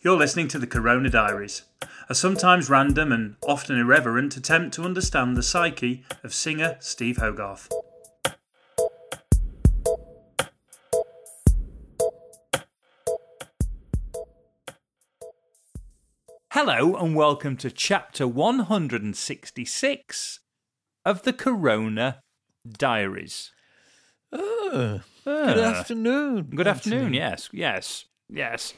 You're listening to the Corona Diaries, a sometimes random and often irreverent attempt to understand the psyche of singer Steve Hogarth. Hello, and welcome to chapter 166 of the Corona Diaries. Oh, Ah. good afternoon. Good afternoon. Yes, yes, yes.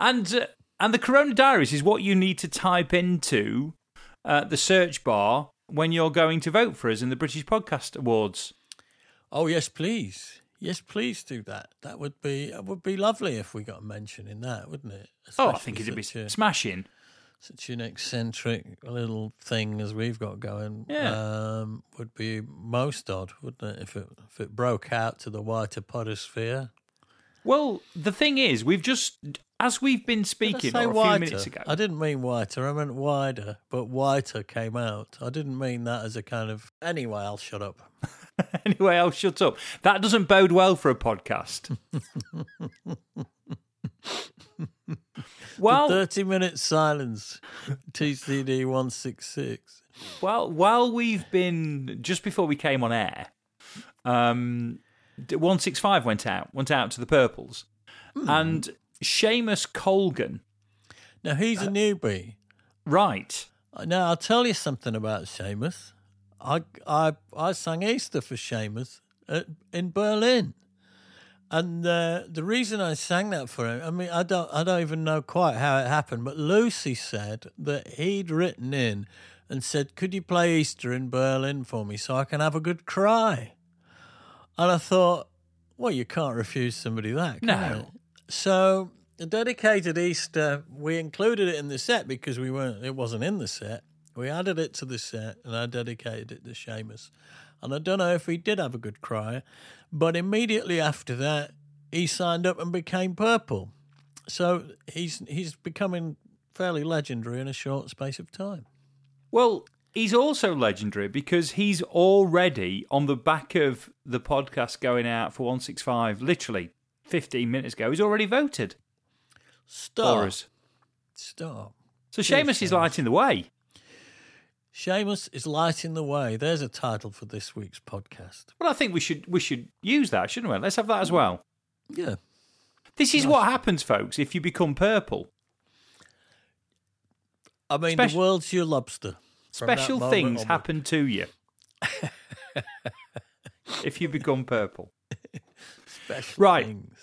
And uh, and the Corona Diaries is what you need to type into uh, the search bar when you're going to vote for us in the British Podcast Awards. Oh yes, please. Yes, please do that. That would be that would be lovely if we got a mention in that, wouldn't it? Oh, I think it'd be a- smashing. such an eccentric little thing as we've got going Yeah. um, would be most odd, wouldn't it? If it if it broke out to the wider podosphere. Well, the thing is, we've just as we've been speaking or a few minutes ago. I didn't mean whiter. I meant wider, but whiter came out. I didn't mean that as a kind of. Anyway, I'll shut up. anyway, I'll shut up. That doesn't bode well for a podcast. well, Thirty minute silence. TCD one six six. Well, while we've been just before we came on air, um, one six five went out, went out to the purples, and Seamus Colgan, Now he's Uh, a newbie. right? Now I'll tell you something about Seamus. I I I sang Easter for Seamus at, in Berlin, and uh, the reason I sang that for him, I mean, I don't I don't even know quite how it happened, but Lucy said that he'd written in and said, "Could you play Easter in Berlin for me so I can have a good cry?" And I thought, well, you can't refuse somebody that, can No. you? So the dedicated Easter, we included it in the set because we weren't. It wasn't in the set. We added it to the set, and I dedicated it to Seamus. And I don't know if he did have a good cry, but immediately after that, he signed up and became purple. So he's he's becoming fairly legendary in a short space of time. Well, he's also legendary because he's already on the back of the podcast going out for one six five. Literally fifteen minutes ago, he's already voted for Stop. us. Stop. So Seamus is lighting the way. Seamus is lighting the way. There's a title for this week's podcast. Well, I think we should we should use that, shouldn't we? Let's have that as well. Yeah. This is what happens, folks, if you become purple. I mean, Spec- the world's your lobster. From that Special things onward. happen to you if you become purple. Special Right. things.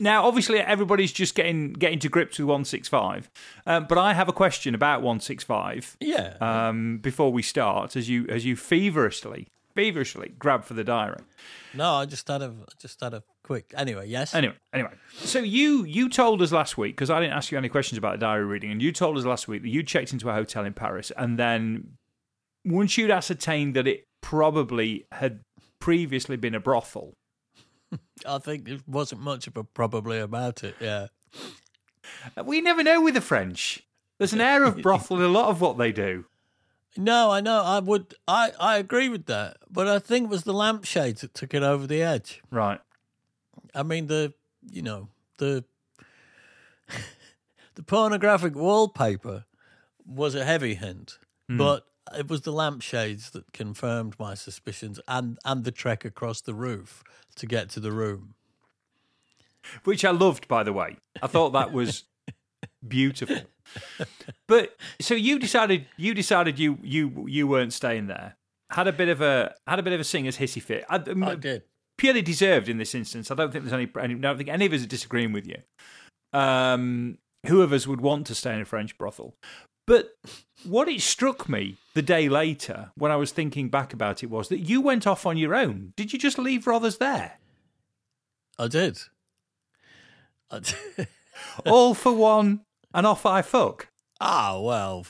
Now, obviously, everybody's just getting getting to grips with 165, um, but I have a question about 165 Yeah. um, before we start, as you as you feverishly feverishly grab for the diary. no, I just had a just had a quick. Anyway, yes. Anyway, anyway, so you you told us last week because I didn't ask you any questions about the diary reading, and you told us last week that you checked into a hotel in Paris, and then once you'd ascertained that it probably had previously been a brothel, I think there wasn't much of a probably about it. Yeah. we never know with the French. There's an air of brothel in a lot of what they do. No, I know. I would. I I agree with that, but I think it was the lampshades that took it over the edge. Right. I mean, the you know the the pornographic wallpaper was a heavy hint, hmm. but it was the lampshades that confirmed my suspicions, and and the trek across the roof to get to the room. which I loved, by the way. I thought that was beautiful. But so you decided you decided you you you weren't staying there. Had a bit of a had a bit of a singer's hissy fit. I, I did. purely deserved in this instance. I don't think there's any. any I don't think any of us are disagreeing with you. Um, who of us would want to stay in a French brothel? But what it struck me the day later when I was thinking back about it was that you went off on your own. Did you just leave Rothers there? I did. I did. All for one and off I fuck. Ah, well,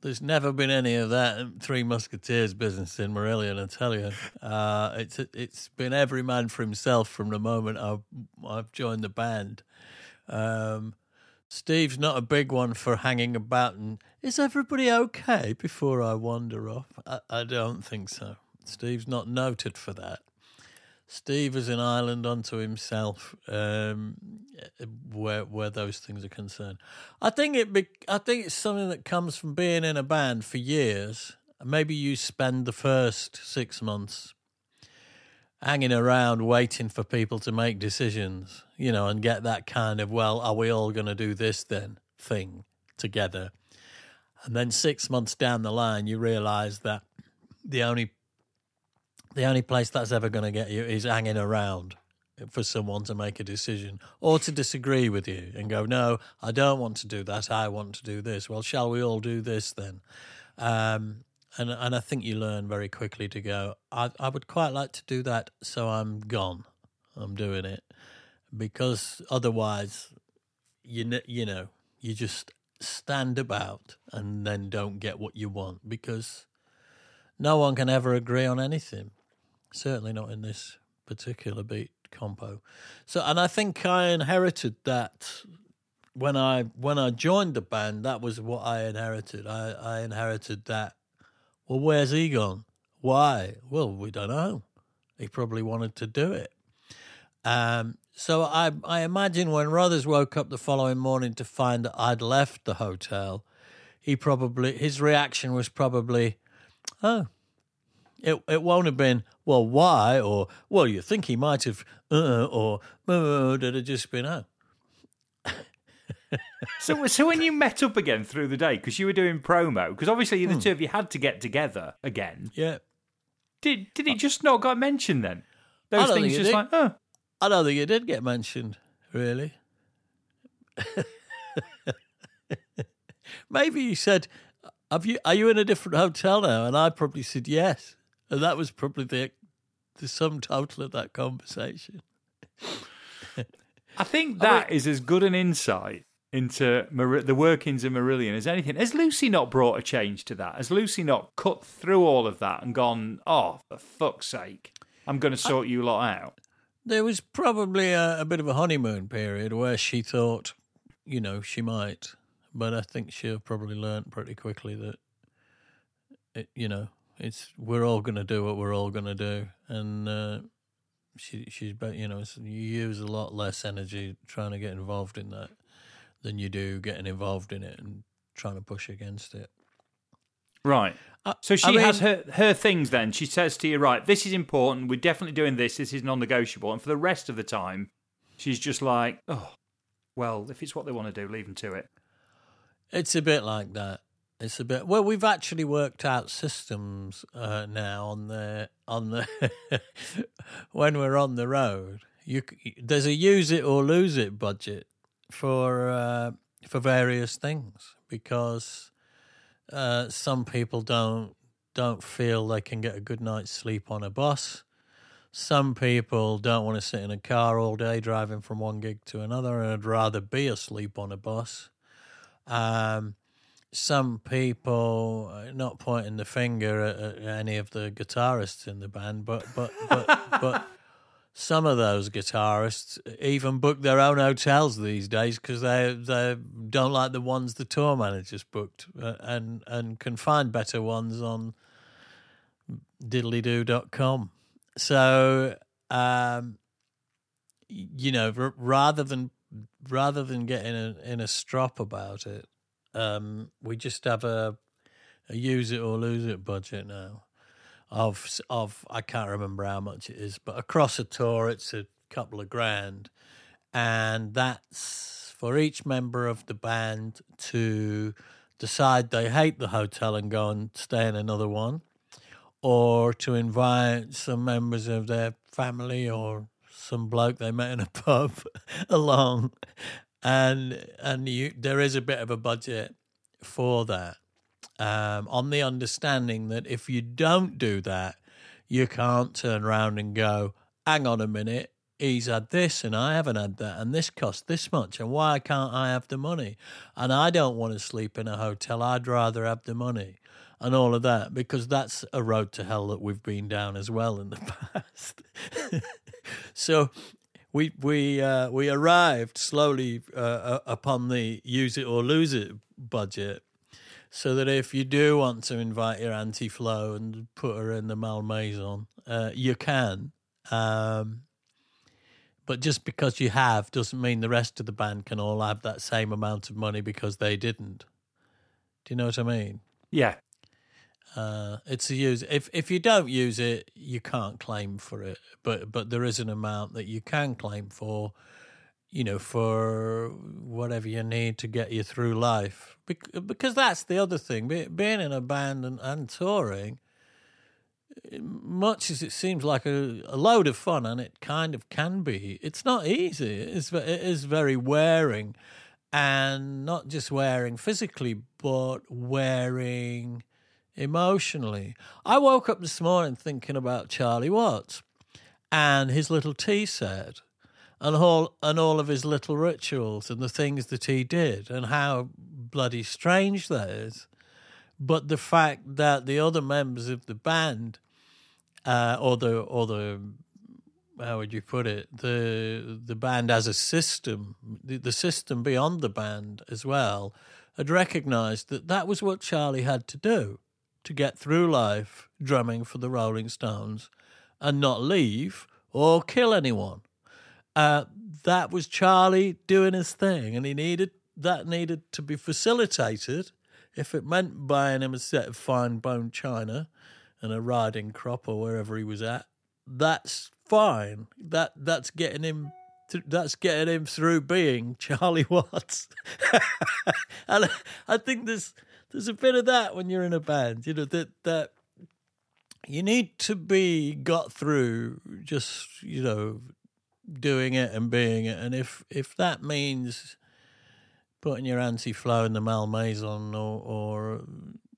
there's never been any of that Three Musketeers business in Marillion, I tell you. Uh, it's it's been every man for himself from the moment I've, I've joined the band. Um, Steve's not a big one for hanging about and is everybody okay before I wander off? I, I don't think so. Steve's not noted for that. Steve is an island unto himself, um, where where those things are concerned. I think it. Be, I think it's something that comes from being in a band for years. Maybe you spend the first six months hanging around waiting for people to make decisions, you know, and get that kind of well, are we all going to do this then thing together? And then six months down the line, you realise that the only the only place that's ever going to get you is hanging around for someone to make a decision or to disagree with you and go, no, I don't want to do that. I want to do this. Well, shall we all do this then? Um, and and I think you learn very quickly to go. I I would quite like to do that, so I'm gone. I'm doing it because otherwise, you you know, you just stand about and then don't get what you want because no one can ever agree on anything. Certainly not in this particular beat compo. So, and I think I inherited that when I when I joined the band. That was what I inherited. I, I inherited that. Well, where's he gone? Why? Well, we don't know. He probably wanted to do it. Um, so I I imagine when Rothers woke up the following morning to find that I'd left the hotel, he probably his reaction was probably, oh, it it won't have been well why or well you think he might have uh, or uh, did it just been oh So, so when you met up again through the day, because you were doing promo, because obviously the two of you had to get together again. yeah Did did it just not got mentioned then? Those things just did. like, oh, I don't think it did get mentioned really. Maybe you said, "Have you? Are you in a different hotel now?" And I probably said yes, and that was probably the the sum total of that conversation. I think that is as good an insight into Mar- the workings of Marillion as anything. Has Lucy not brought a change to that? Has Lucy not cut through all of that and gone, oh, for fuck's sake, I'm going to sort you lot out? There was probably a, a bit of a honeymoon period where she thought, you know, she might, but I think she'll probably learnt pretty quickly that, it, you know, it's we're all going to do what we're all going to do, and uh, she she's you know you use a lot less energy trying to get involved in that than you do getting involved in it and trying to push against it. Right. I- So she I mean- has her, her things then. She says to you, right, this is important. We're definitely doing this. This is non negotiable. And for the rest of the time, she's just like, oh, well, if it's what they want to do, leave them to it. It's a bit like that. It's a bit well. We've actually worked out systems uh, now on the on the when we're on the road. You there's a use it or lose it budget for uh, for various things because uh, some people don't don't feel they can get a good night's sleep on a bus. Some people don't want to sit in a car all day driving from one gig to another and would rather be asleep on a bus. Um, some people, uh, not pointing the finger at, at any of the guitarists in the band, but but but but some of those guitarists even book their own hotels these days because they they don't like the ones the tour managers booked, uh, and and can find better ones on diddlydoo.com. So, um, you know, r- rather than rather than getting a, in a strop about it, um, we just have a, a use it or lose it budget now. Of of I can't remember how much it is, but across a tour it's a couple of grand, and that's for each member of the band to decide they hate the hotel and go and stay in another one, or to invite some members of their family or some bloke they met in a pub along, and and you there is a bit of a budget for that, um, on the understanding that if you don't do that, you can't turn around and go, hang on a minute, he's had this and I haven't had that, and this cost this much, and why can't I have the money? And I don't want to sleep in a hotel. I'd rather have the money and all of that because that's a road to hell that we've been down as well in the past. so we we uh, we arrived slowly uh, upon the use it or lose it budget, so that if you do want to invite your auntie Flo and put her in the Malmaison, uh, you can. Um, but just because you have doesn't mean the rest of the band can all have that same amount of money because they didn't. Do you know what I mean? Yeah. Uh, it's a use. If if you don't use it, you can't claim for it. But but there is an amount that you can claim for. You know, for whatever you need to get you through life, because that's the other thing. Being in a band and, and touring, much as it seems like a, a, load of fun, and it kind of can be, it's not easy. It's, it is very wearing, and not just wearing physically, but wearing emotionally. I woke up this morning thinking about Charlie Watts and his little tea set. And all and all of his little rituals and the things that he did and how bloody strange that is. But the fact that the other members of the band uh, or the or the how would you put it the the band as a system the, the system beyond the band as well had recognized that that was what Charlie had to do to get through life drumming for the Rolling Stones and not leave or kill anyone. Uh, that was Charlie doing his thing, and he needed that needed to be facilitated. If it meant buying him a set of fine bone china and a riding crop or wherever he was at, that's fine. That that's getting him. Th- that's getting him through being Charlie Watts. and I think there's there's a bit of that when you're in a band. You know that that you need to be got through. Just you know, doing it and being it. And if if that means putting your auntie Flo in the Malmaison or or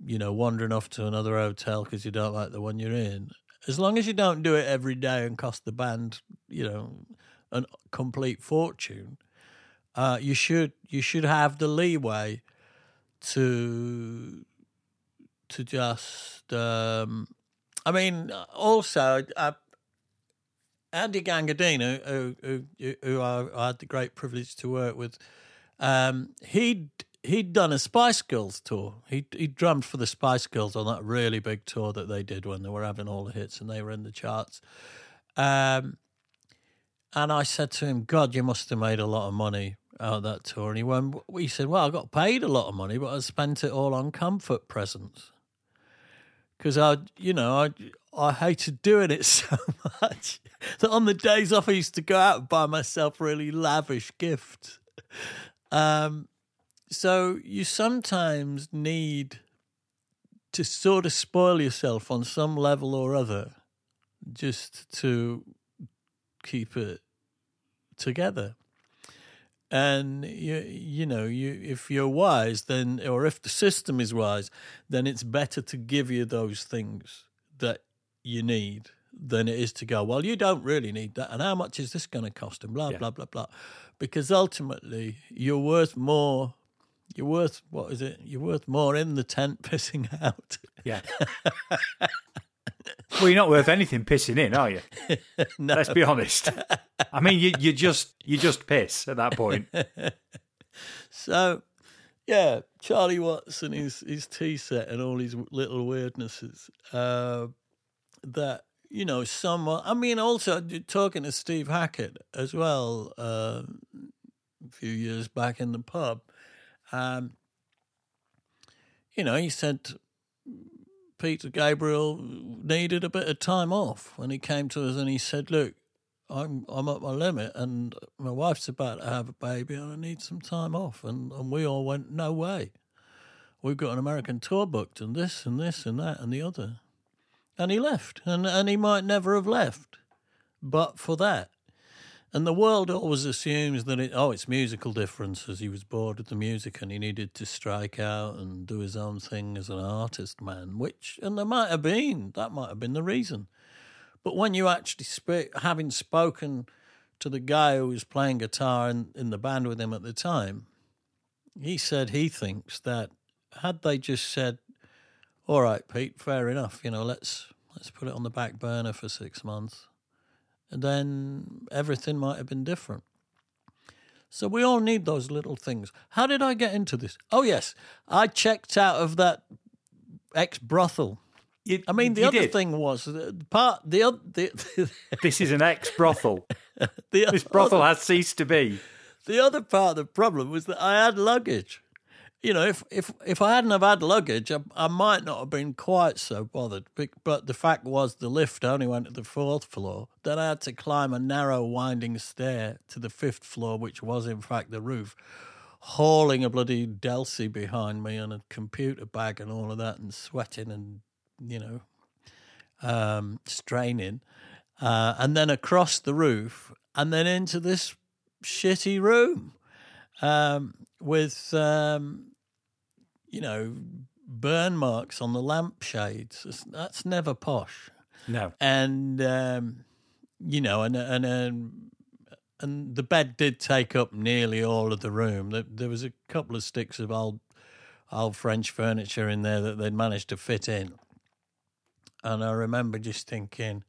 you know, wandering off to another hotel because you don't like the one you're in. As long as you don't do it every day and cost the band, you know, a complete fortune, uh, you should you should have the leeway to to just. Um, I mean, also, uh, Andy Gangadeen, who, who, who I, I, had the great privilege to work with, um, he he'd done a Spice Girls tour. He he drummed for the Spice Girls on that really big tour that they did when they were having all the hits and they were in the charts. Um, and I said to him, "God, you must have made a lot of money out that tour." And he went, "We said, well, I got paid a lot of money, but I spent it all on comfort presents because I, you know, I." I hated doing it so much that on the days off I used to go out and buy myself really lavish gifts. Um, so you sometimes need to sort of spoil yourself on some level or other just to keep it together. And you you know you if you're wise then or if the system is wise then it's better to give you those things that you need than it is to go well you don't really need that and how much is this going to cost and blah yeah. blah blah blah because ultimately you're worth more you're worth what is it? You're worth more in the tent pissing out. Yeah. well, you're not worth anything pissing in, are you? no. Let's be honest. I mean, you you just you just piss at that point. so, yeah, Charlie Watson, his his tea set and all his little weirdnesses. Uh, that you know, someone. I mean, also talking to Steve Hackett as well uh, a few years back in the pub um, you know, he said Peter Gabriel needed a bit of time off when he came to us, and he said, "Look, I'm I'm at my limit, and my wife's about to have a baby, and I need some time off." And and we all went, "No way, we've got an American tour booked, and this and this and that and the other," and he left, and and he might never have left, but for that. And the world always assumes that it, oh, it's musical differences. He was bored with the music and he needed to strike out and do his own thing as an artist, man. Which, and there might have been, that might have been the reason. But when you actually speak, having spoken to the guy who was playing guitar in, in the band with him at the time. He said he thinks that had they just said, "All right, Pete, fair enough. You know, let's let's put it on the back burner for six months," then everything might have been different. So we all need those little things. How did I get into this? Oh yes, I checked out of that ex brothel. You- I mean, the other did. thing was the part the other the, This is an ex brothel. this brothel has ceased to be. the other part of the problem was that I had luggage. You know, if if if I hadn't have had luggage, I, I might not have been quite so bothered. But the fact was, the lift only went to the fourth floor. Then I had to climb a narrow, winding stair to the fifth floor, which was in fact the roof, hauling a bloody Delsey behind me and a computer bag and all of that, and sweating and you know, um, straining, uh, and then across the roof, and then into this shitty room um, with, um, you know, burn marks on the lampshades. That's never posh. No. And, um, you know, and, and, and, and the bed did take up nearly all of the room. There, there was a couple of sticks of old, old French furniture in there that they'd managed to fit in. And I remember just thinking,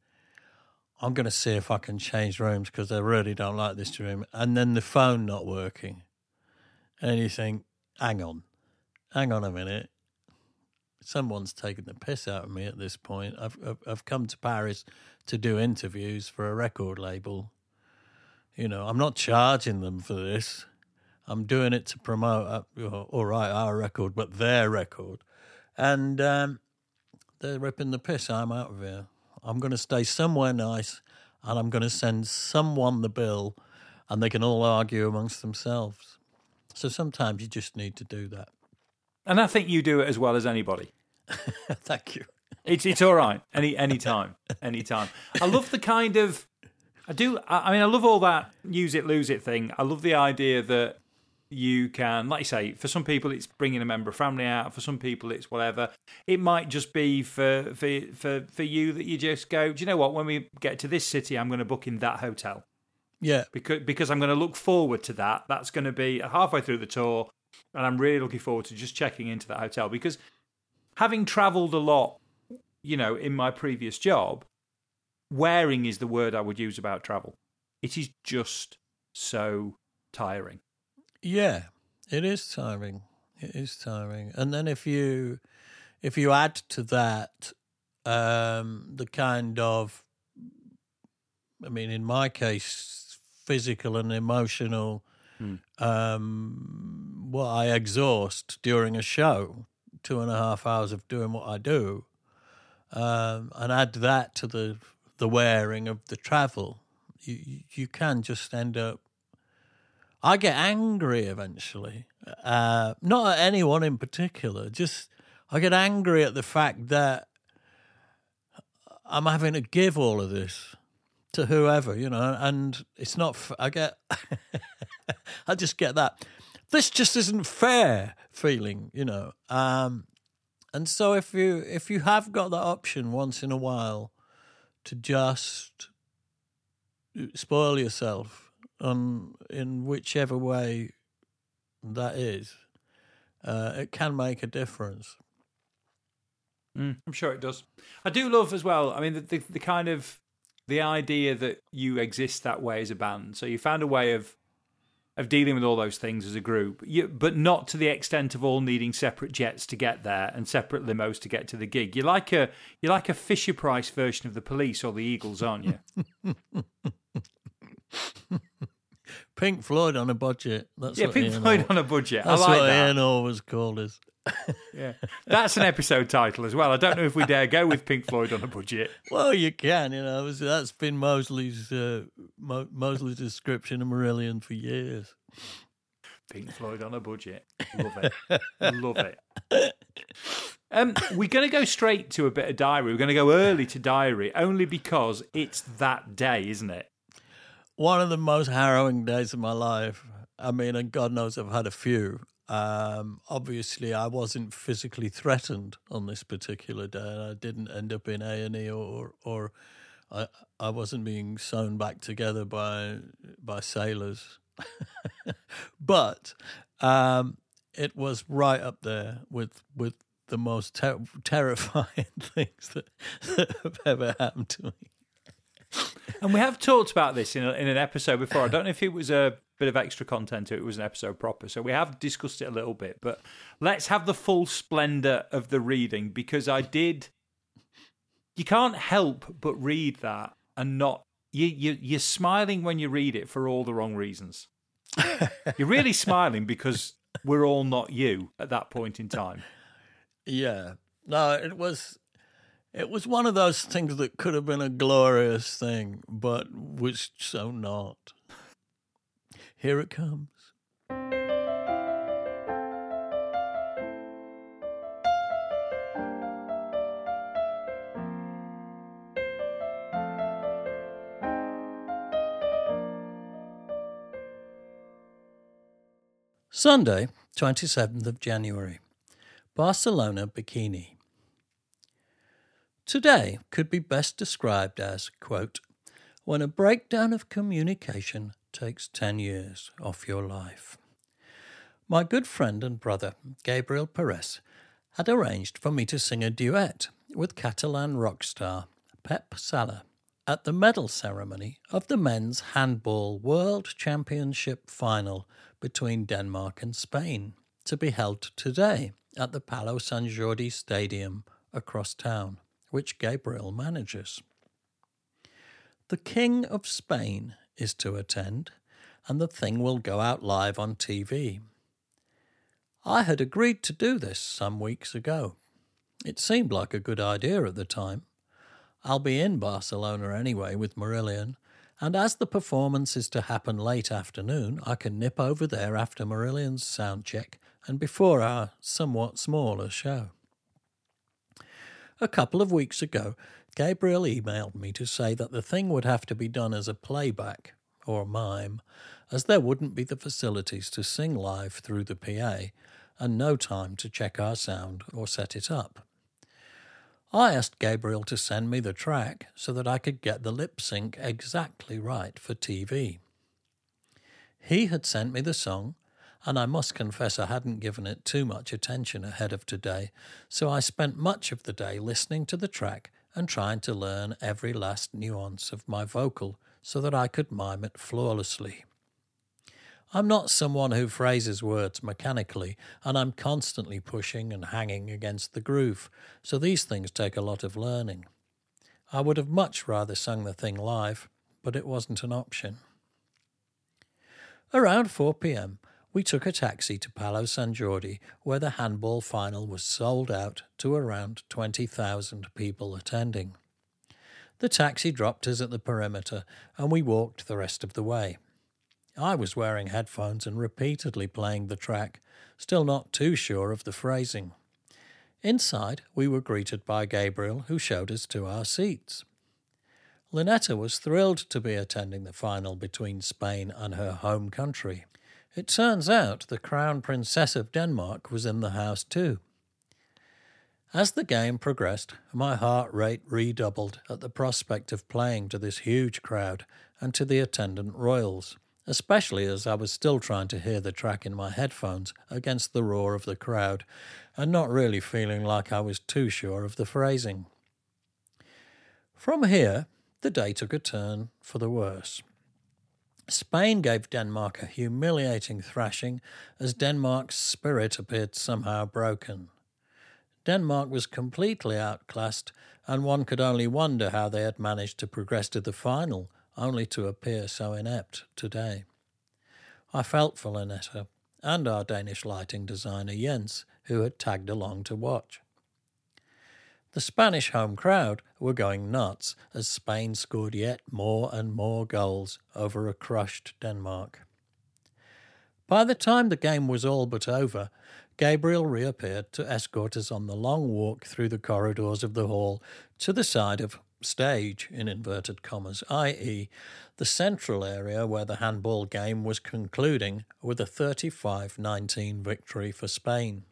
I'm going to see if I can change rooms because I really don't like this room. And then the phone not working. And you think, hang on, hang on a minute. Someone's taking the piss out of me at this point. I've, I've, I've come to Paris to do interviews for a record label. You know, I'm not charging them for this. I'm doing it to promote, uh, all right, our record, but their record. And um, they're ripping the piss. I'm out of here. I'm going to stay somewhere nice and I'm going to send someone the bill and they can all argue amongst themselves. So sometimes you just need to do that. And I think you do it as well as anybody. Thank you. It's it's all right. Any any time, any time. I love the kind of. I do. I mean, I love all that use it lose it thing. I love the idea that you can, like you say, for some people it's bringing a member of family out. For some people it's whatever. It might just be for for for for you that you just go. Do you know what? When we get to this city, I'm going to book in that hotel Yeah. because because I'm going to look forward to that. That's going to be halfway through the tour, and I'm really looking forward to just checking into that hotel because having travelled a lot, you know, in my previous job, wearing is the word I would use about travel. It is just so tiring. Yeah, it is tiring. It is tiring. And then if you if you add to that um the kind of I mean in my case physical and emotional um what I exhaust during a show, two and a half hours of doing what I do. Um and add that to the the wearing of the travel, you you- you can just end up I get angry eventually. Uh, not at anyone in particular. Just I get angry at the fact that I'm having to give all of this to whoever, you know, and it's not. f- I get. I just get that. This just isn't fair feeling, you know. Um, and so if you if you have got that option once in a while to just spoil yourself on in whichever way that is, uh, it can make a difference. Mm, I'm sure it does. I do love as well. I mean, the, the the kind of the idea that you exist that way as a band. So you found a way of of dealing with all those things as a group, you, but not to the extent of all needing separate jets to get there and separate limos to get to the gig. You're like a you're like a Fisher Price version of the Police or the Eagles, aren't you? Pink Floyd on a budget. That's yeah, what Pink Ian Floyd on a budget. That's I like what that. Ian always called us. Yeah, that's an episode title as well. I don't know if we dare go with Pink Floyd on a budget. Well, you can, you know. That's been Mosley's uh, Mo- Mosley's description of Marillion for years. Pink Floyd on a budget. Love it. Love it. Um, we're going to go straight to a bit of diary. We're going to go early to diary only because it's that day, isn't it? One of the most harrowing days of my life. I mean, and God knows I've had a few. Um, obviously, I wasn't physically threatened on this particular day, and I didn't end up in A and E or or I I wasn't being sewn back together by by sailors, but um, it was right up there with with the most ter- terrifying things that, that have ever happened to me. And we have talked about this in, a, in an episode before. I don't know if it was a bit of extra content or it was an episode proper. So we have discussed it a little bit. But let's have the full splendour of the reading because I did. You can't help but read that and not. You, you, you're smiling when you read it for all the wrong reasons. you're really smiling because we're all not you at that point in time. Yeah. No, it was it was one of those things that could have been a glorious thing, but was so not. Here it comes. Sunday, 27th of January. Barcelona Bikini. Today could be best described as, quote, when a breakdown of communication takes 10 years off your life. My good friend and brother, Gabriel Perez, had arranged for me to sing a duet with Catalan rock star Pep Sala at the medal ceremony of the men's handball world championship final between Denmark and Spain, to be held today at the Palau Sant Jordi Stadium across town, which Gabriel manages. The King of Spain is to attend, and the thing will go out live on TV. I had agreed to do this some weeks ago. It seemed like a good idea at the time. I'll be in Barcelona anyway with Marillion, and as the performance is to happen late afternoon, I can nip over there after Marillion's sound check and before our somewhat smaller show. A couple of weeks ago, Gabriel emailed me to say that the thing would have to be done as a playback or mime, as there wouldn't be the facilities to sing live through the PA and no time to check our sound or set it up. I asked Gabriel to send me the track so that I could get the lip sync exactly right for TV. He had sent me the song, and I must confess I hadn't given it too much attention ahead of today, so I spent much of the day listening to the track and trying to learn every last nuance of my vocal so that I could mime it flawlessly. I'm not someone who phrases words mechanically, and I'm constantly pushing and hanging against the groove, so these things take a lot of learning. I would have much rather sung the thing live, but it wasn't an option. Around 4 pm, we took a taxi to Palau Sant Jordi, where the handball final was sold out to around 20,000 people attending. The taxi dropped us at the perimeter, and we walked the rest of the way. I was wearing headphones and repeatedly playing the track, still not too sure of the phrasing. Inside, we were greeted by Gabriel, who showed us to our seats. Lynetta was thrilled to be attending the final between Spain and her home country. It turns out the Crown Princess of Denmark was in the house too. As the game progressed, my heart rate redoubled at the prospect of playing to this huge crowd and to the attendant royals, especially as I was still trying to hear the track in my headphones against the roar of the crowd and not really feeling like I was too sure of the phrasing. From here, the day took a turn for the worse. Spain gave Denmark a humiliating thrashing as Denmark's spirit appeared somehow broken. Denmark was completely outclassed, and one could only wonder how they had managed to progress to the final, only to appear so inept today. I felt for Lynetta and our Danish lighting designer Jens, who had tagged along to watch. The Spanish home crowd were going nuts as Spain scored yet more and more goals over a crushed Denmark. By the time the game was all but over, Gabriel reappeared to escort us on the long walk through the corridors of the hall to the side of stage, in inverted commas, i.e., the central area where the handball game was concluding with a 35 19 victory for Spain.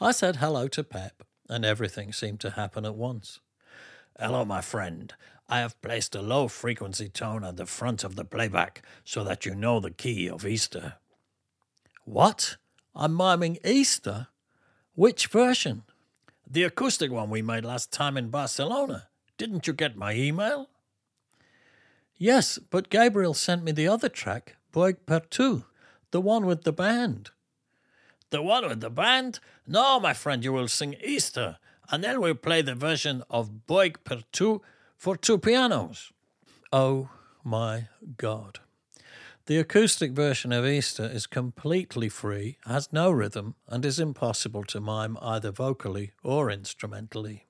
I said hello to Pep and everything seemed to happen at once. Hello, my friend. I have placed a low frequency tone at the front of the playback so that you know the key of Easter. What? I'm miming Easter? Which version? The acoustic one we made last time in Barcelona. Didn't you get my email? Yes, but Gabriel sent me the other track, Boig per tu, the one with the band. The one with the band? No, my friend, you will sing Easter, and then we'll play the version of Boig per tu for two pianos. Oh my God. The acoustic version of Easter is completely free, has no rhythm, and is impossible to mime either vocally or instrumentally.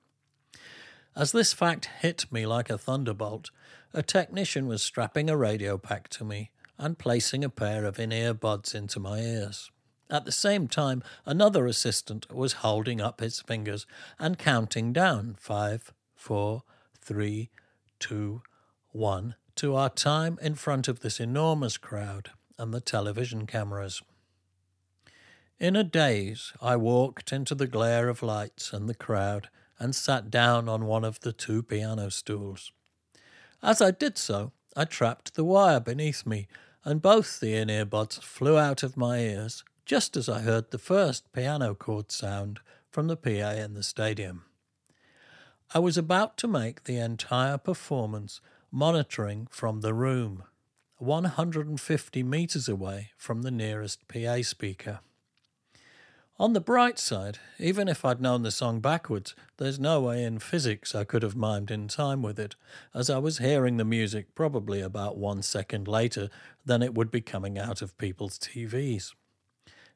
As this fact hit me like a thunderbolt, a technician was strapping a radio pack to me and placing a pair of in ear buds into my ears. At the same time, another assistant was holding up his fingers and counting down five, four, three, two, one to our time in front of this enormous crowd and the television cameras. In a daze, I walked into the glare of lights and the crowd and sat down on one of the two piano stools. As I did so, I trapped the wire beneath me, and both the in ear buds flew out of my ears just as I heard the first piano chord sound from the PA in the stadium. I was about to make the entire performance monitoring from the room, 150 metres away from the nearest PA speaker. On the bright side, even if I'd known the song backwards, there's no way in physics I could have mimed in time with it, as I was hearing the music probably about one second later than it would be coming out of people's TVs.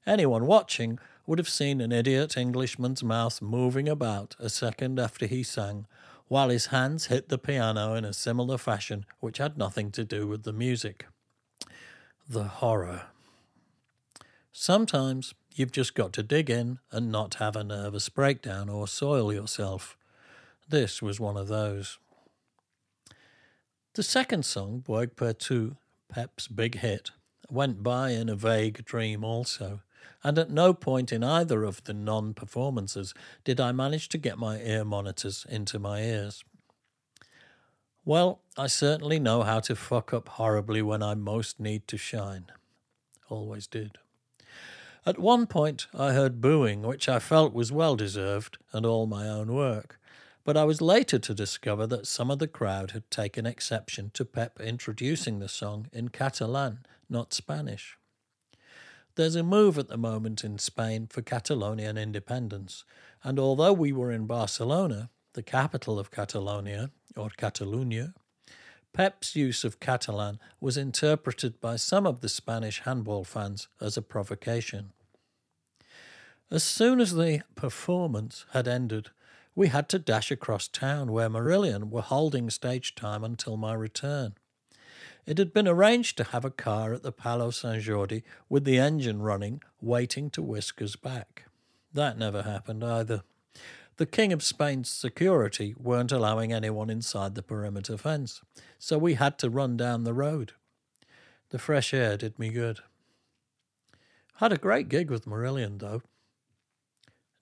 Anyone watching would have seen an idiot Englishman's mouth moving about a second after he sang, while his hands hit the piano in a similar fashion which had nothing to do with the music. The horror. Sometimes you've just got to dig in and not have a nervous breakdown or soil yourself. This was one of those. The second song, Boig per tu, Pep's big hit, went by in a vague dream also, and at no point in either of the non performances did I manage to get my ear monitors into my ears. Well, I certainly know how to fuck up horribly when I most need to shine. Always did. At one point, I heard booing, which I felt was well deserved and all my own work, but I was later to discover that some of the crowd had taken exception to Pep introducing the song in Catalan, not Spanish. There's a move at the moment in Spain for Catalonian independence, and although we were in Barcelona, the capital of Catalonia, or Catalunya, Pep's use of Catalan was interpreted by some of the Spanish handball fans as a provocation. As soon as the performance had ended, we had to dash across town where Marillion were holding stage time until my return. It had been arranged to have a car at the Palau Sant Jordi with the engine running, waiting to whisk us back. That never happened either. The King of Spain's security weren't allowing anyone inside the perimeter fence, so we had to run down the road. The fresh air did me good. Had a great gig with Marillion, though.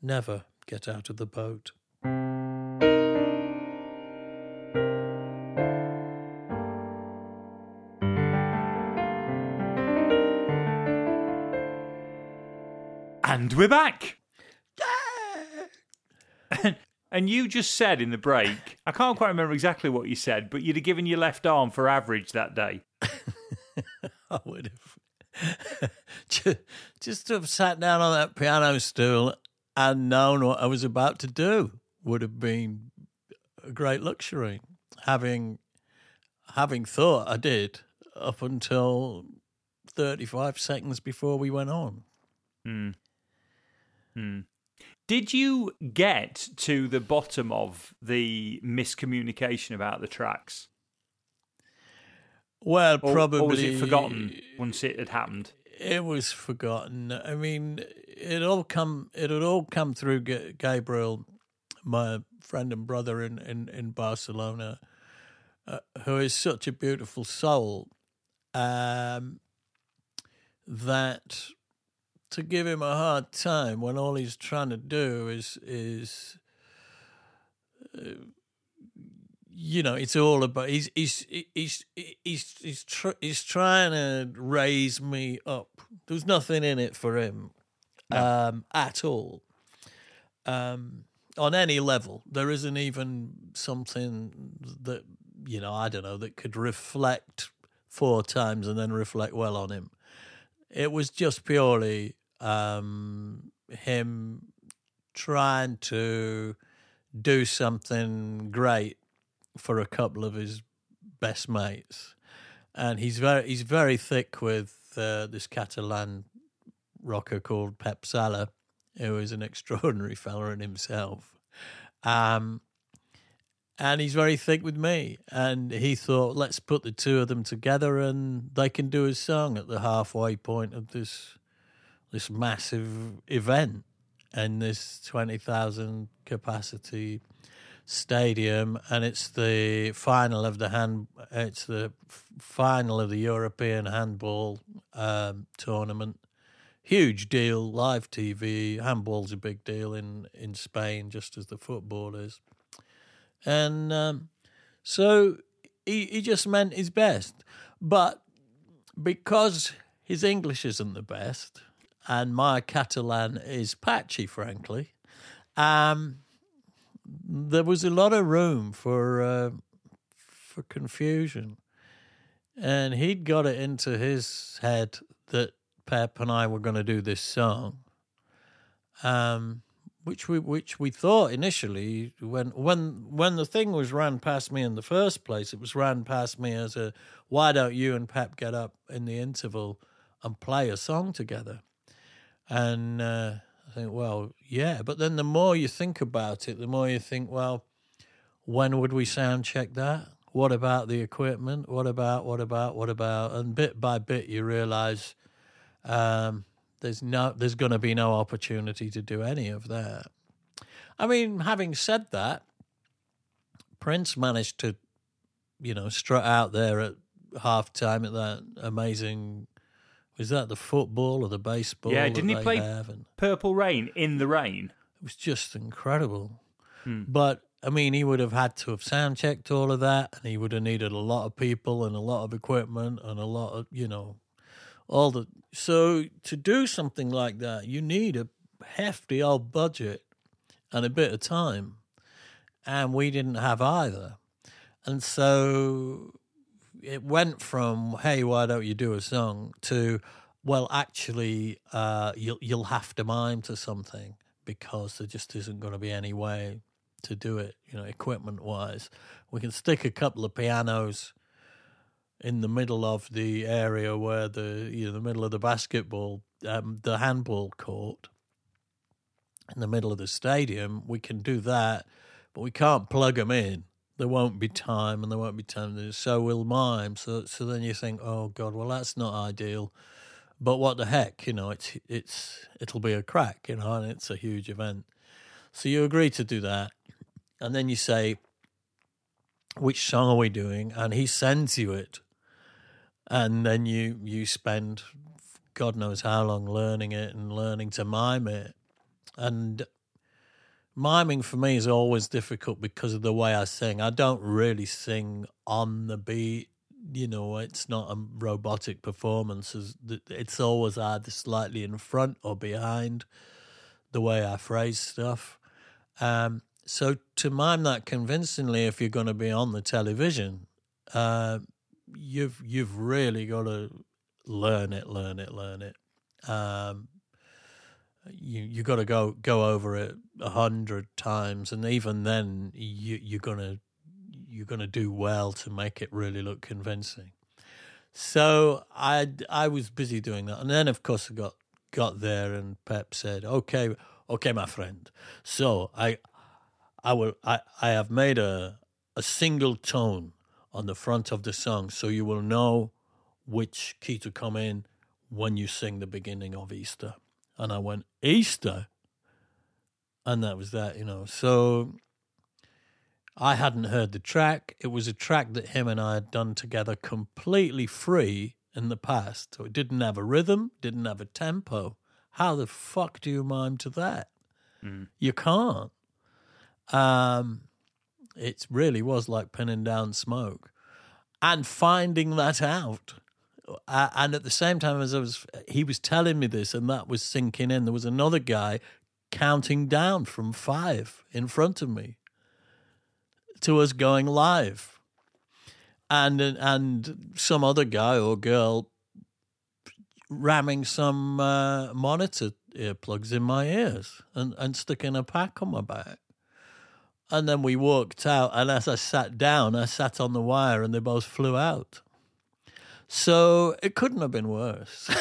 Never get out of the boat. And we're back. and you just said in the break, I can't quite remember exactly what you said, but you'd have given your left arm for average that day. I would have. just, just to have sat down on that piano stool and known what I was about to do would have been a great luxury. Having having thought I did up until 35 seconds before we went on. Hmm. Hmm. Did you get to the bottom of the miscommunication about the tracks? Well, Or, probably. or was it forgotten once it had happened? It was forgotten. I mean, it all come. It had all come through Ga- Gabriel, my friend and brother in in, in Barcelona, uh, who is such a beautiful soul. Um, that to give him a hard time when all he's trying to do is is uh, you know, it's all about he's he's he's he's he's, tr- he's trying to raise me up. There's nothing in it for him um, at all. Um, on any level, there isn't even something that you know I don't know that could reflect four times and then reflect well on him. It was just purely um, him trying to do something great for a couple of his best mates, and he's very he's very thick with uh, this Catalan rocker called Pep Sala, who is an extraordinary fella in himself. Um, and he's very thick with me. And he thought, let's put the two of them together, and they can do a song at the halfway point of this this massive event in this twenty thousand capacity stadium, and it's the final of the hand. It's the final of the European handball um, tournament. Huge deal, live TV. Handball's a big deal in in Spain, just as the football is. And um, so he he just meant his best, but because his English isn't the best, and my Catalan is patchy, frankly. Um, there was a lot of room for uh, for confusion, and he'd got it into his head that Pep and I were going to do this song, um, which we which we thought initially when when when the thing was ran past me in the first place, it was ran past me as a why don't you and Pep get up in the interval and play a song together, and. Uh, I think, well, yeah. But then the more you think about it, the more you think, well, when would we sound check that? What about the equipment? What about, what about, what about? And bit by bit, you realize um, there's no, there's going to be no opportunity to do any of that. I mean, having said that, Prince managed to, you know, strut out there at half time at that amazing was that the football or the baseball? Yeah, didn't he play? And Purple Rain in the rain. it was just incredible. Hmm. But I mean, he would have had to have sound checked all of that, and he would have needed a lot of people and a lot of equipment and a lot of you know, all the. So to do something like that, you need a hefty old budget and a bit of time, and we didn't have either, and so it went from hey why don't you do a song? to well actually uh, you'll you'll have to mime to something because there just isn't going to be any way to do it you know equipment wise we can stick a couple of pianos in the middle of the area where the you know the middle of the basketball um, the handball court in the middle of the stadium. We can do that but we can't plug them in there won't be time and there won't be time. So we'll mime so so then you think oh god well that's not ideal. But what the heck you know it's it's it'll be a crack you know and it's a huge event. So you agree to do that and then you say which song are we doing? And he sends you it and then you you spend god knows how long learning it and learning to mime it. And miming for me is always difficult because of the way I sing. I don't really sing on the beat. You know, it's not a robotic performance. It's- always either slightly in front or behind the way I phrase stuff. Um, so to mime that convincingly, if you're going to be on the television, uh, you've you've really got to learn it, learn it, learn it. Um, you you got to go go over it a hundred times, and even then, you you're gonna you're gonna do well to make it really look convincing. So I I was busy doing that, and then of course I got got there, and Pep said, "Okay, okay, my friend. So I I will I I have made a a single tone on the front of the song, so you will know which key to come in when you sing the beginning of Easter." And I went, Easter? And that was that, you know. So I hadn't heard the track. It was a track that him and I had done together completely free in the past. So it didn't have a rhythm, didn't have a tempo. How the fuck do you mime to that? You can't. Um, It really was like pinning down smoke, and finding that out. And at the same time as I was, he was telling me this, and that was sinking in. There was another guy counting down from five in front of me to us going live, and and some other guy or girl ramming some uh, monitor earplugs in my ears and, and sticking a pack on my back. And then we walked out, and as I sat down, I sat on the wire, and they both flew out. So it couldn't have been worse.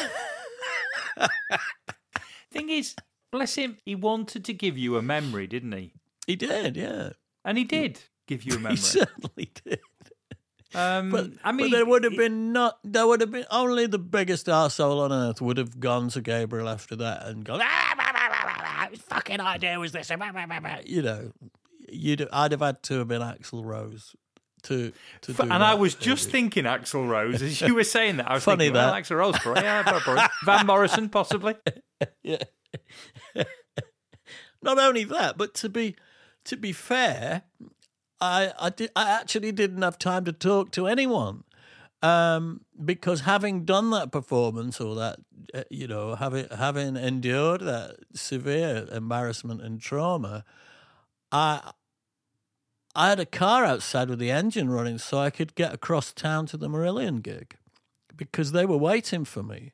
Thing is, bless him, he wanted to give you a memory, didn't he? he did, yeah. And he did give you a memory. He certainly did. Um, But I mean, but there would have it- been not. There would have been only the biggest asshole on earth would have gone to Gabriel after that and gone. Ah, fucking idea was this? Blah, blah, blah, blah." You know, you'd. I'd have had to have been Axl Rose to to. Do and that, I was just maybe. thinking Axl Rose as you were saying that. I was Funny thinking, well, that. Axl Rose, probably. yeah, probably. Van Morrison, possibly. yeah. Not only that, but to be to be fair, I I did I actually didn't have time to talk to anyone. Um, because having done that performance or that, uh, you know, having having endured that severe embarrassment and trauma, I I had a car outside with the engine running, so I could get across town to the Marillion gig, because they were waiting for me.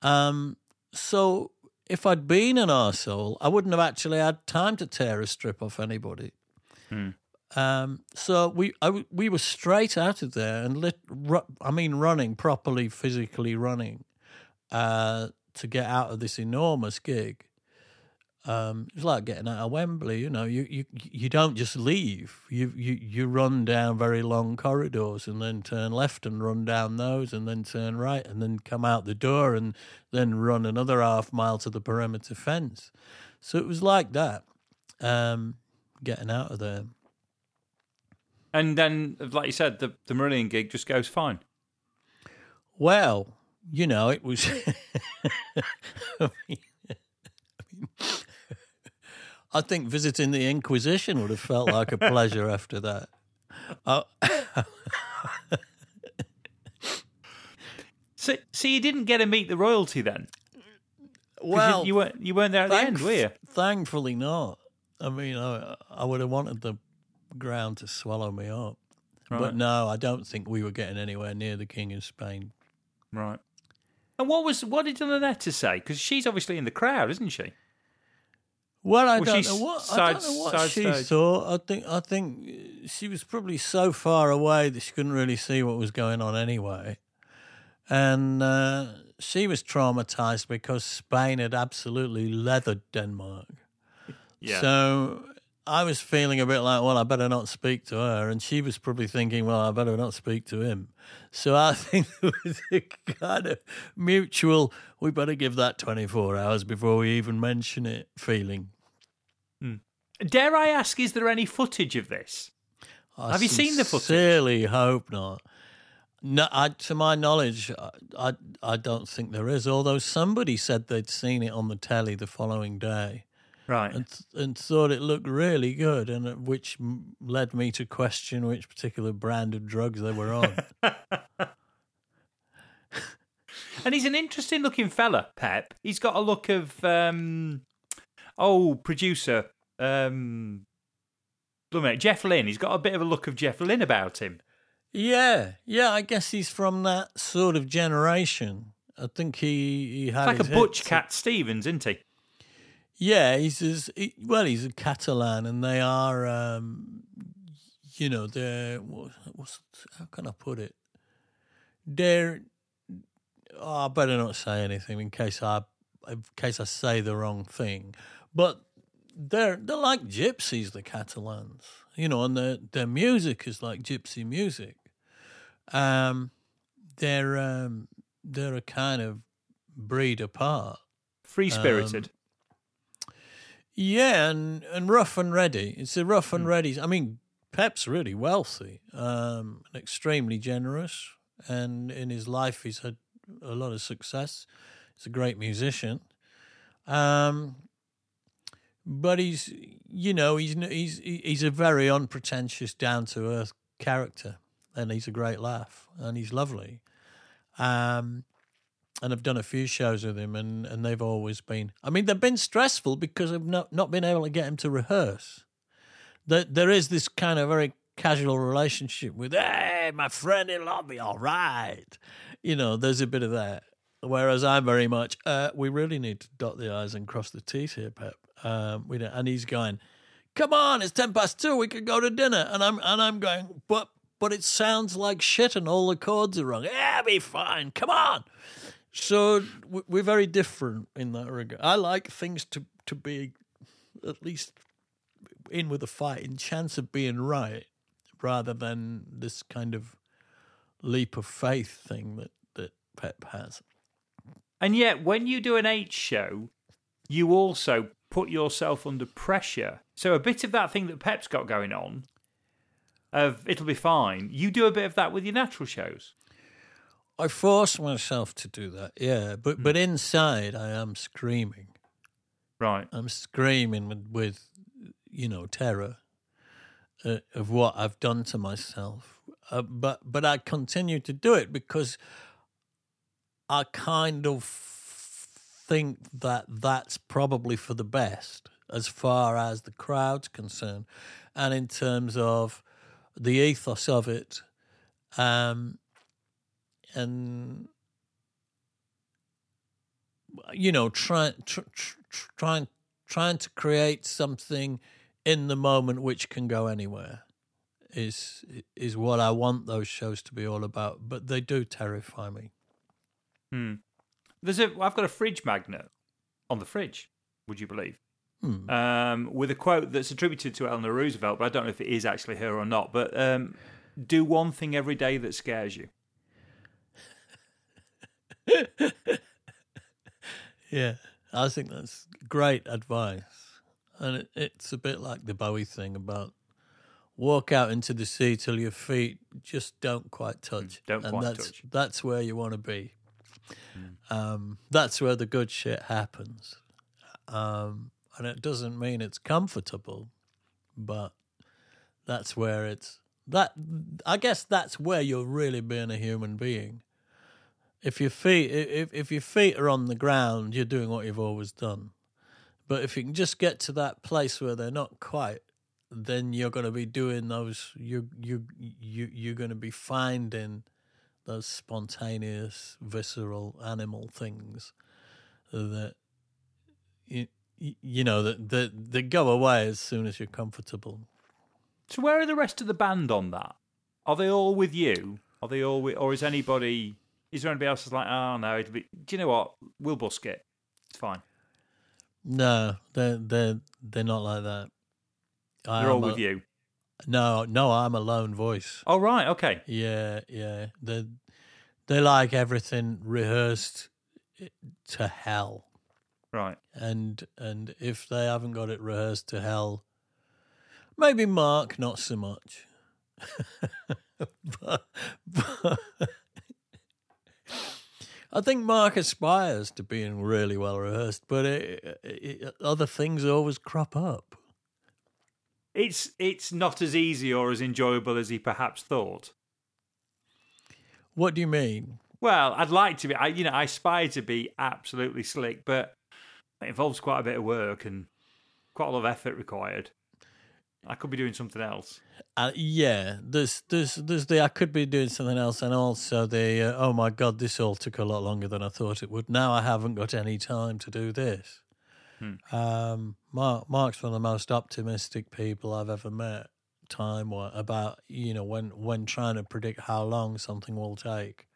Um, so if I'd been an arsehole, I wouldn't have actually had time to tear a strip off anybody. Um, so we I we were straight out of there and lit, ru- I mean running properly, physically running, uh, to get out of this enormous gig. Um, it's like getting out of Wembley. You know, you, you you don't just leave. You you you run down very long corridors and then turn left and run down those and then turn right and then come out the door and then run another half mile to the perimeter fence. So it was like that, um, getting out of there. And then, like you said, the, the Marillion gig just goes fine. Well, you know, it was. I, mean, I think visiting the Inquisition would have felt like a pleasure after that. Uh, So, so you didn't get to meet the royalty then? well, you, weren't you weren't there at the end, were you? Thankfully not. I mean, I, I would have wanted the ground to swallow me up. Right. But no, I don't think we were getting anywhere near the King of Spain. Right. And what was what did Donetta say? Because she's obviously in the crowd, isn't she? Well, I Was don't know what I don't know what side she stage? thought. I think I think she was probably so far away that she couldn't really see what was going on anyway, and uh, she was traumatized because Spain had absolutely leathered Denmark. Yeah. So I was feeling a bit like, well, I better not speak to her, and she was probably thinking, well, I better not speak to him. So I think there was a kind of mutual, we better give that 24 hours before we even mention it feeling. Hmm. Dare I ask, is there any footage of this? I Have you seen the footage? Sincerely hope not. No, I, to my knowledge, I, I I don't think there is. Although somebody said they'd seen it on the telly the following day Right. and and thought it looked really good, and which led me to question which particular brand of drugs they were on. And he's an interesting looking fella, Pep. He's got a look of um oh, producer. Um blimey, Jeff Lynne. He's got a bit of a look of Jeff Lynne about him. yeah, yeah. I guess he's from that sort of generation. I think he he had It's like a his Butch. Cat Stevens, isn't he? Yeah, he's as he, well. He's a Catalan, and they are, um, you know, they're what, what's how can I put it? They're. Oh, I better not say anything in case I, in case I say the wrong thing. But they're they're like gypsies, the Catalans, you know, and their their music is like gypsy music. Um, they're um, they're a kind of breed apart. Free spirited. Yeah, and, and rough and ready. It's a rough and ready. I mean, Pep's really wealthy, um, and extremely generous, and in his life he's had a lot of success. He's a great musician, um, but he's you know he's he's he's a very unpretentious, down to earth character, and he's a great laugh, and he's lovely. Um, and I've done a few shows with him, and, and they've always been. I mean, they've been stressful because I've not not been able to get him to rehearse. There, there is this kind of very casual relationship with, hey, my friend, all be all right. You know, there's a bit of that. Whereas I'm very much, uh, we really need to dot the I's and cross the T's here, Pep. Um, we don't, and he's going, come on, it's 10 past two, we could go to dinner. And I'm, and I'm going, but, but it sounds like shit and all the chords are wrong. Yeah, be fine, come on. So we're very different in that regard. I like things to, to be at least in with a fighting chance of being right rather than this kind of leap of faith thing that, that Pep has. And yet, when you do an H show, you also put yourself under pressure. So a bit of that thing that Pep's got going on, of it'll be fine. You do a bit of that with your natural shows. I force myself to do that, yeah. But but inside, I am screaming. Right. I'm screaming with, with you know, terror uh, of what I've done to myself. Uh, but but I continue to do it because I kind of think that that's probably for the best as far as the crowd's concerned, and in terms of the ethos of it, um, and you know, trying tr- tr- tr- trying trying to create something in the moment which can go anywhere is is what I want those shows to be all about. But they do terrify me. Hmm. There's a. I've got a fridge magnet on the fridge. Would you believe? Hmm. Um, with a quote that's attributed to Eleanor Roosevelt, but I don't know if it is actually her or not. But um, do one thing every day that scares you. Yeah, I think that's great advice, and it, it's a bit like the Bowie thing about walk out into the sea till your feet just don't quite touch. don't and quite that's, touch. That's where you want to be. Um, that's where the good shit happens, um, and it doesn't mean it's comfortable, but that's where it's that. I guess that's where you're really being a human being if your feet if if your feet are on the ground, you're doing what you've always done. But if you can just get to that place where they're not quite, then you're going to be doing those. You you you you're going to be finding those spontaneous, visceral, animal things that you you know that that that go away as soon as you're comfortable. So where are the rest of the band on that? Are they all with you? Are they all with, or is anybody? Is there anybody else that's like, oh no, be, do you know what? We'll busk it. It's fine. No, they're they're they're not like that. I They're all with a- you. No, no, I'm a lone voice. Oh right, okay. Yeah, yeah. They they like everything rehearsed to hell, Right. and and if they haven't got it rehearsed to hell, maybe Mark not so much. but, but I think Mark aspires to being really well rehearsed, but it, it, other things always crop up. It's it's not as easy or as enjoyable as he perhaps thought. What do you mean? Well, I'd like to be. I, you know, I aspire to be absolutely slick, but it involves quite a bit of work and quite a lot of effort required. I could be doing something else. Uh, yeah, there's there's there's the I could be doing something else, and also the uh, oh my god, this all took a lot longer than I thought it would. Now I haven't got any time to do this. Um, Mark Mark's one of the most optimistic people I've ever met. Time about you know when when trying to predict how long something will take,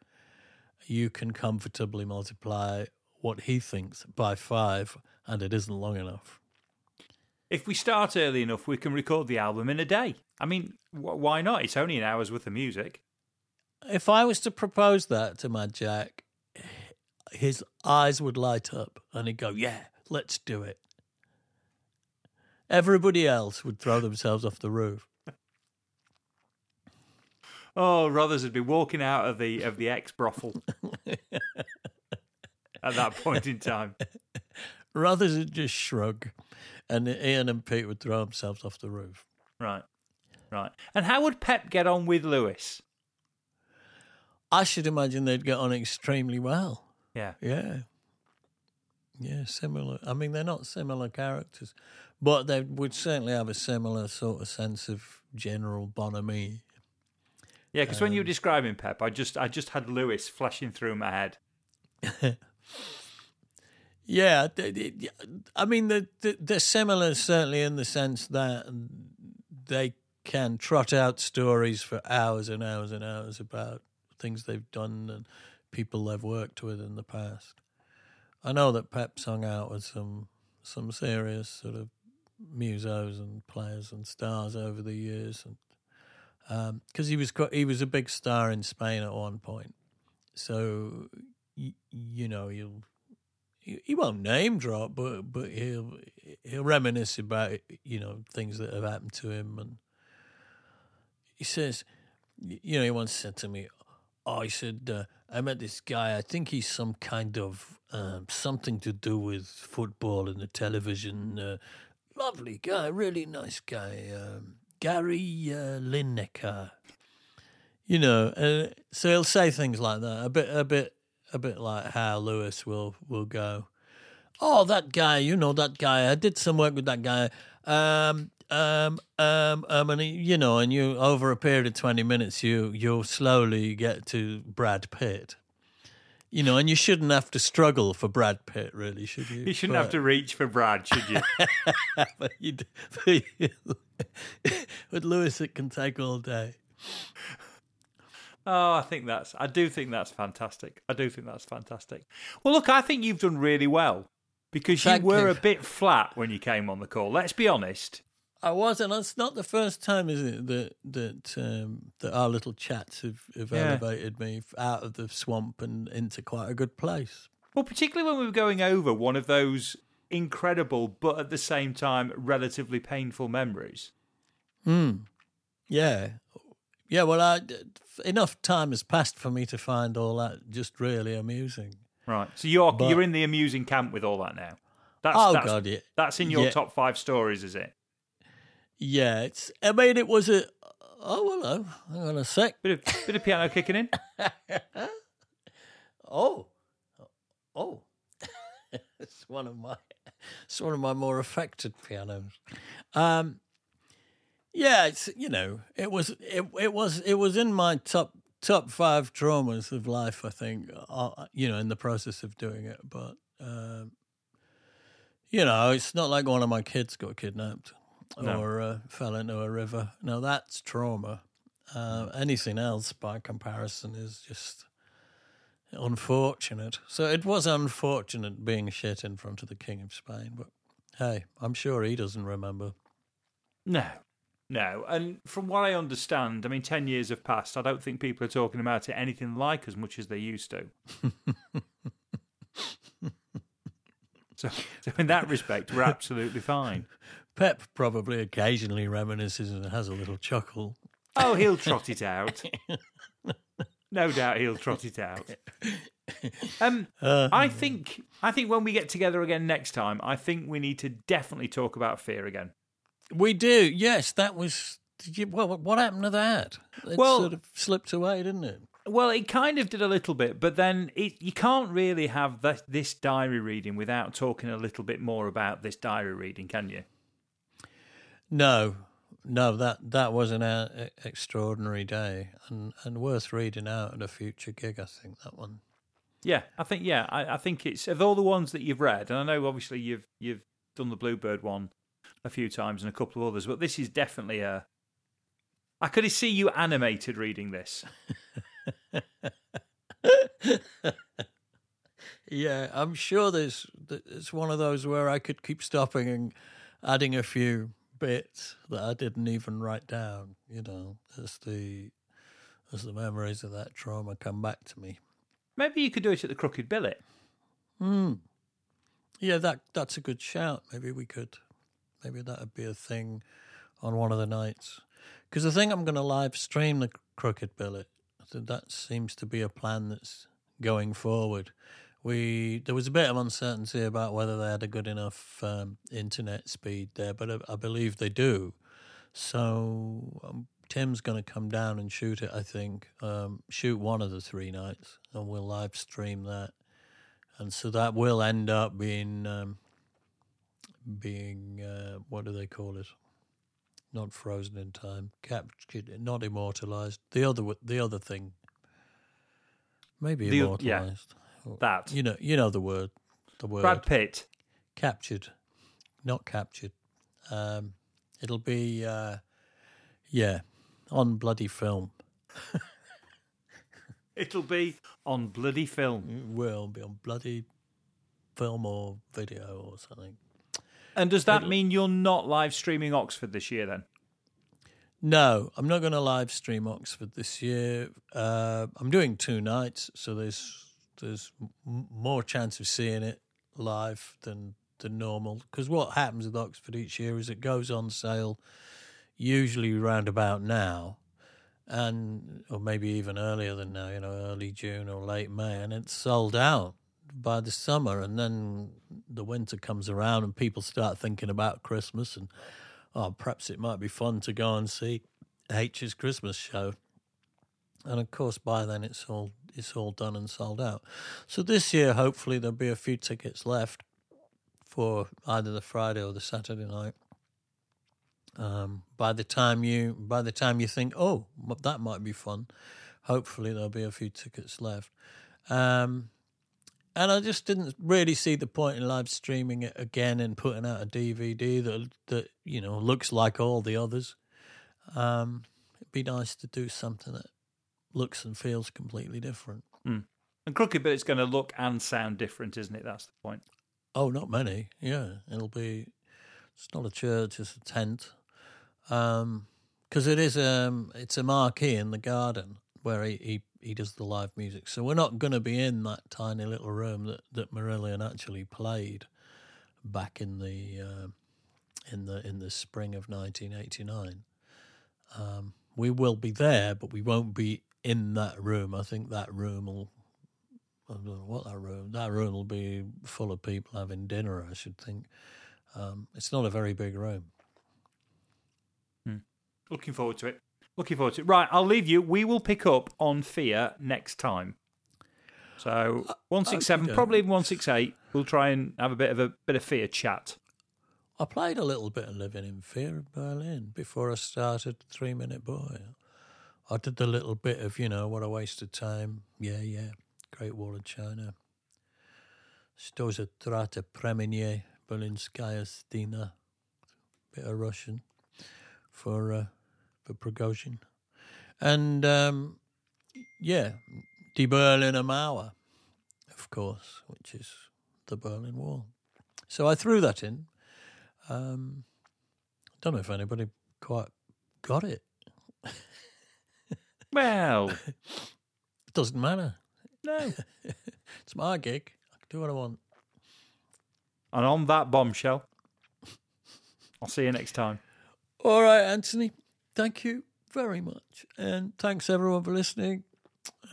you can comfortably multiply what he thinks by five, and it isn't long enough. If we start early enough, we can record the album in a day. I mean, wh- why not? It's only an hour's worth of music. If I was to propose that to Mad Jack, his eyes would light up and he'd go, Yeah, let's do it. Everybody else would throw themselves off the roof. Oh, Rothers would be walking out of the of the ex brothel at that point in time. Brothers would just shrug, and Ian and Pete would throw themselves off the roof. Right. Right. And how would Pep get on with Lewis? I should imagine they'd get on extremely well. Yeah. Yeah. Yeah, similar. I mean, they're not similar characters, but they would certainly have a similar sort of sense of general bonhomie. Yeah, because when you were um, describing Pep, I just I just had Lewis flashing through my head. Yeah, I mean, they're, they're similar certainly in the sense that they can trot out stories for hours and hours and hours about things they've done and people they've worked with in the past. I know that Pep's hung out with some some serious sort of musos and players and stars over the years, and um, because he was quite, he was a big star in Spain at one point, so y- you know you'll he, won't name drop, but but he'll he'll reminisce about you know things that have happened to him, and he says, you know, he once said to me, "Oh, he said uh, I met this guy. I think he's some kind of um, something to do with football and the television. Uh, lovely guy, really nice guy, um, Gary uh, Lineker." You know, uh, so he'll say things like that, a bit, a bit a bit like how Lewis will will go. Oh, that guy, you know that guy. I did some work with that guy. Um, um, um, um, and you know, and you over a period of twenty minutes, you you'll slowly get to Brad Pitt. You know, and you shouldn't have to struggle for Brad Pitt, really, should you? You shouldn't have to reach for Brad, should you? but you, but you, with Lewis, it can take all day. Oh, I think that's. I do think that's fantastic. I do think that's fantastic. Well, look, I think you've done really well because you were you. a bit flat when you came on the call. Let's be honest. I was, and it's not the first time, is it, that that um, that our little chats have, have Yeah. elevated me out of the swamp and into quite a good place. Well, particularly when we were going over one of those incredible, but at the same time relatively painful memories. Hmm. Yeah, yeah. Well, I, enough time has passed for me to find all that just really amusing. Right. So you're But- you're in the amusing camp with all that now. That's, Oh, that's, God, yeah. That's in your Yeah. top five stories, is it? Yeah, it's. I mean, it was a. Oh, hello. Hang on a sec. Bit of bit of piano kicking in. Oh, oh. it's one of my. It's one of my more affected pianos. Um, yeah, it's you know, it was it it was it was in my top top five traumas of life. I think, uh, you know, in the process of doing it, but um, you know, it's not like one of my kids got kidnapped No. or uh, fell into a river. No, that's trauma. Uh, anything else, by comparison, is just unfortunate. So it was unfortunate being shit in front of the King of Spain, but hey, I'm sure he doesn't remember. No, no. And from what I understand, I mean, 10 years have passed. I don't think people are talking about it anything like as much as they used to. so, so, in that respect, we're absolutely fine. Pep probably occasionally reminisces and has a little chuckle. Oh, he'll trot it out. No doubt he'll trot it out. Um, I think I think when we get together again next time, I think we need to definitely talk about fear again. We do, yes. That was. Did you, well, what happened to that? It Well- sort of slipped away, didn't it? Well, it kind of did a little bit, but then it, you can't really have that, this diary reading without talking a little bit more about this diary reading, can you? No, no. That that was an uh, extraordinary day and and worth reading out at a future gig. I think that one. Yeah, I think yeah, I, I think it's of all the ones that you've read, and I know obviously you've you've done the Bluebird one a few times and a couple of others, but this is definitely a. I could see you animated reading this. Yeah, I'm sure there's it's one of those where I could keep stopping and adding a few bits that I didn't even write down. You know, as the as the memories of that trauma come back to me. Maybe you could do it at the Crooked Billet. Hmm. Yeah, that that's a good shout. Maybe we could, maybe that would be a thing on one of the nights. Because I think I'm going to live stream the Crooked Billet. Think that seems to be a plan that's going forward, we there was a bit of uncertainty about whether they had a good enough um, internet speed there, but I, I believe they do. So um, Tim's going to come down and shoot it. I think um, shoot one of the three nights, and we'll live stream that. And so that will end up being um, being uh, what do they call it? Not frozen in time, captured, not immortalized. The other the other thing, maybe The- yeah. immortalized. That. You know, you know the word, the word Brad Pitt. captured, not captured. Um, it'll be, uh, yeah, on bloody film. It'll be on bloody film. It will be on bloody film or video or something. And does that mean you're not live streaming Oxford this year then? No, I'm not going to live stream Oxford this year. Uh, I'm doing two nights, so there's there's m- more chance of seeing it live than than normal. Because what happens with Oxford each year is it goes on sale usually round about now, and or maybe even earlier than now. You know, early June or late May, and it's sold out by the summer, and then the winter comes around, and people start thinking about Christmas and oh, perhaps it might be fun to go and see H's Christmas show. And of course, by then it's all it's all done and sold out. So this year, hopefully, there'll be a few tickets left for either the Friday or the Saturday night. Um, by the time you by the time you think, oh, that might be fun, hopefully there'll be a few tickets left. Um, and I just didn't really see the point in live streaming it again and putting out a DVD that that you know looks like all the others. Um, it'd be nice to do something that looks and feels completely different. And Crooked, but it's going to look and sound different, isn't it? That's the point. Oh, not many. Yeah, it'll be. It's not a church; it's a tent. Um, because it is um, it's a marquee in the garden where he, he he does the live music. So we're not going to be in that tiny little room that that Marillion actually played back in the uh, in the in the spring of 1989. Um, we will be there, but we won't be in that room. I think that room will. I don't know what that room. That room will be full of people having dinner. I should think. Um, it's not a very big room. Looking forward to it. Looking forward to it. Right, I'll leave you. We will pick up on Fear next time. So one six seven, okey-doke. probably even one six eight. We'll try and have a bit of a bit of Fear chat. I played a little bit of Living in Fear in Berlin before I started Three Minute Boy. I did the little bit of, you know, what a waste of time. Yeah, yeah. Great Wall of China. Что же трата премене Berlinskaya Stina. Bit of Russian for uh, for Prigozhin. And um, yeah, the Berliner Mauer, of course, which is the Berlin Wall. So I threw that in. Um, don't know if anybody quite got it. Well, It doesn't matter. no. It's my gig. I can do what I want. And on that bombshell, I'll see you next time. All right, Anthony. Thank you very much, and thanks everyone for listening.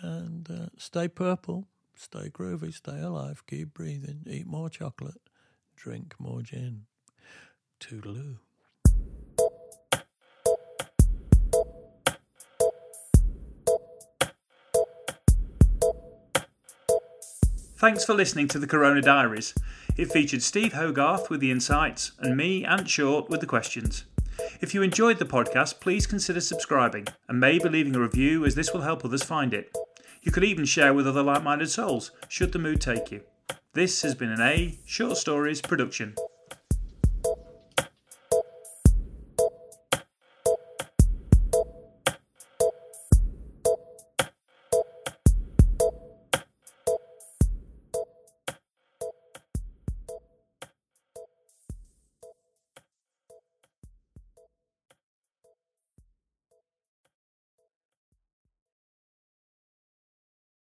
And uh, stay purple, stay groovy, stay alive, keep breathing, eat more chocolate, drink more gin. Toodaloo. Thanks for listening to the Corona Diaries. It featured Steve Hogarth with the insights and me, Ant Short, with the questions. If you enjoyed the podcast, please consider subscribing and maybe leaving a review as this will help others find it. You could even share with other like minded souls, should the mood take you. This has been an A Short Stories production.